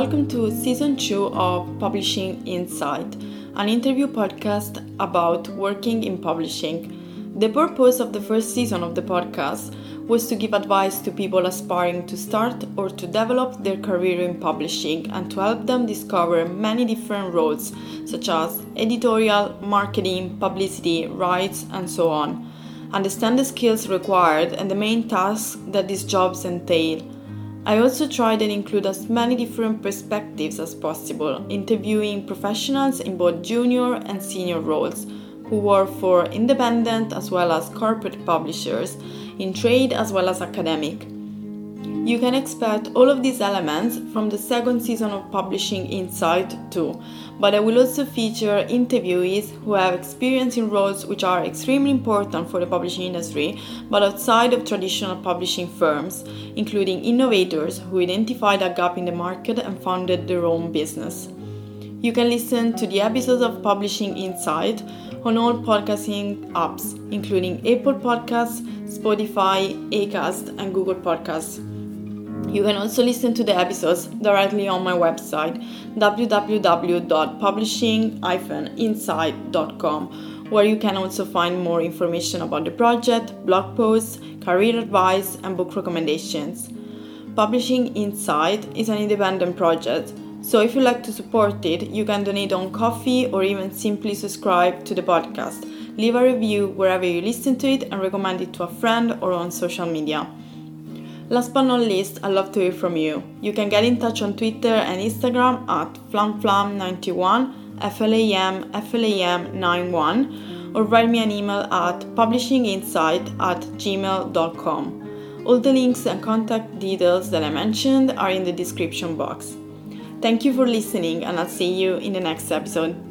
welcome to season two of Publishing Insight, an interview podcast about working in publishing. The purpose of the first season of the podcast was to give advice to people aspiring to start or to develop their career in publishing and to help them discover many different roles such as editorial, marketing, publicity, rights, and so on. Understand the skills required and the main tasks that these jobs entail I also tried and include as many different perspectives as possible, interviewing professionals in both junior and senior roles who work for independent as well as corporate publishers, in trade as well as academic. You can expect all of these elements from the second season of Publishing Insight too, but I will also feature interviewees who have experience in roles which are extremely important for the publishing industry, but outside of traditional publishing firms, including innovators who identified a gap in the market and founded their own business. You can listen to the episodes of Publishing Insight on all podcasting apps, including Apple Podcasts, Spotify, Acast, and Google Podcasts. You can also listen to the episodes directly on my website www.publishing-insight.com where you can also find more information about the project, blog posts, career advice, and book recommendations. Publishing Insight is an independent project, so if you'd like to support it, you can donate on Ko-fi or even simply subscribe to the podcast. Leave a review wherever you listen to it and recommend it to a friend or on social media. Last but not least, I'd love to hear from you. You can get in touch on Twitter and Instagram at flamflam91, FLAM, FLAM91, or write me an email at publishinginsight at gmail.com. All the links and contact details that I mentioned are in the description box. Thank you for listening, and I'll see you in the next episode.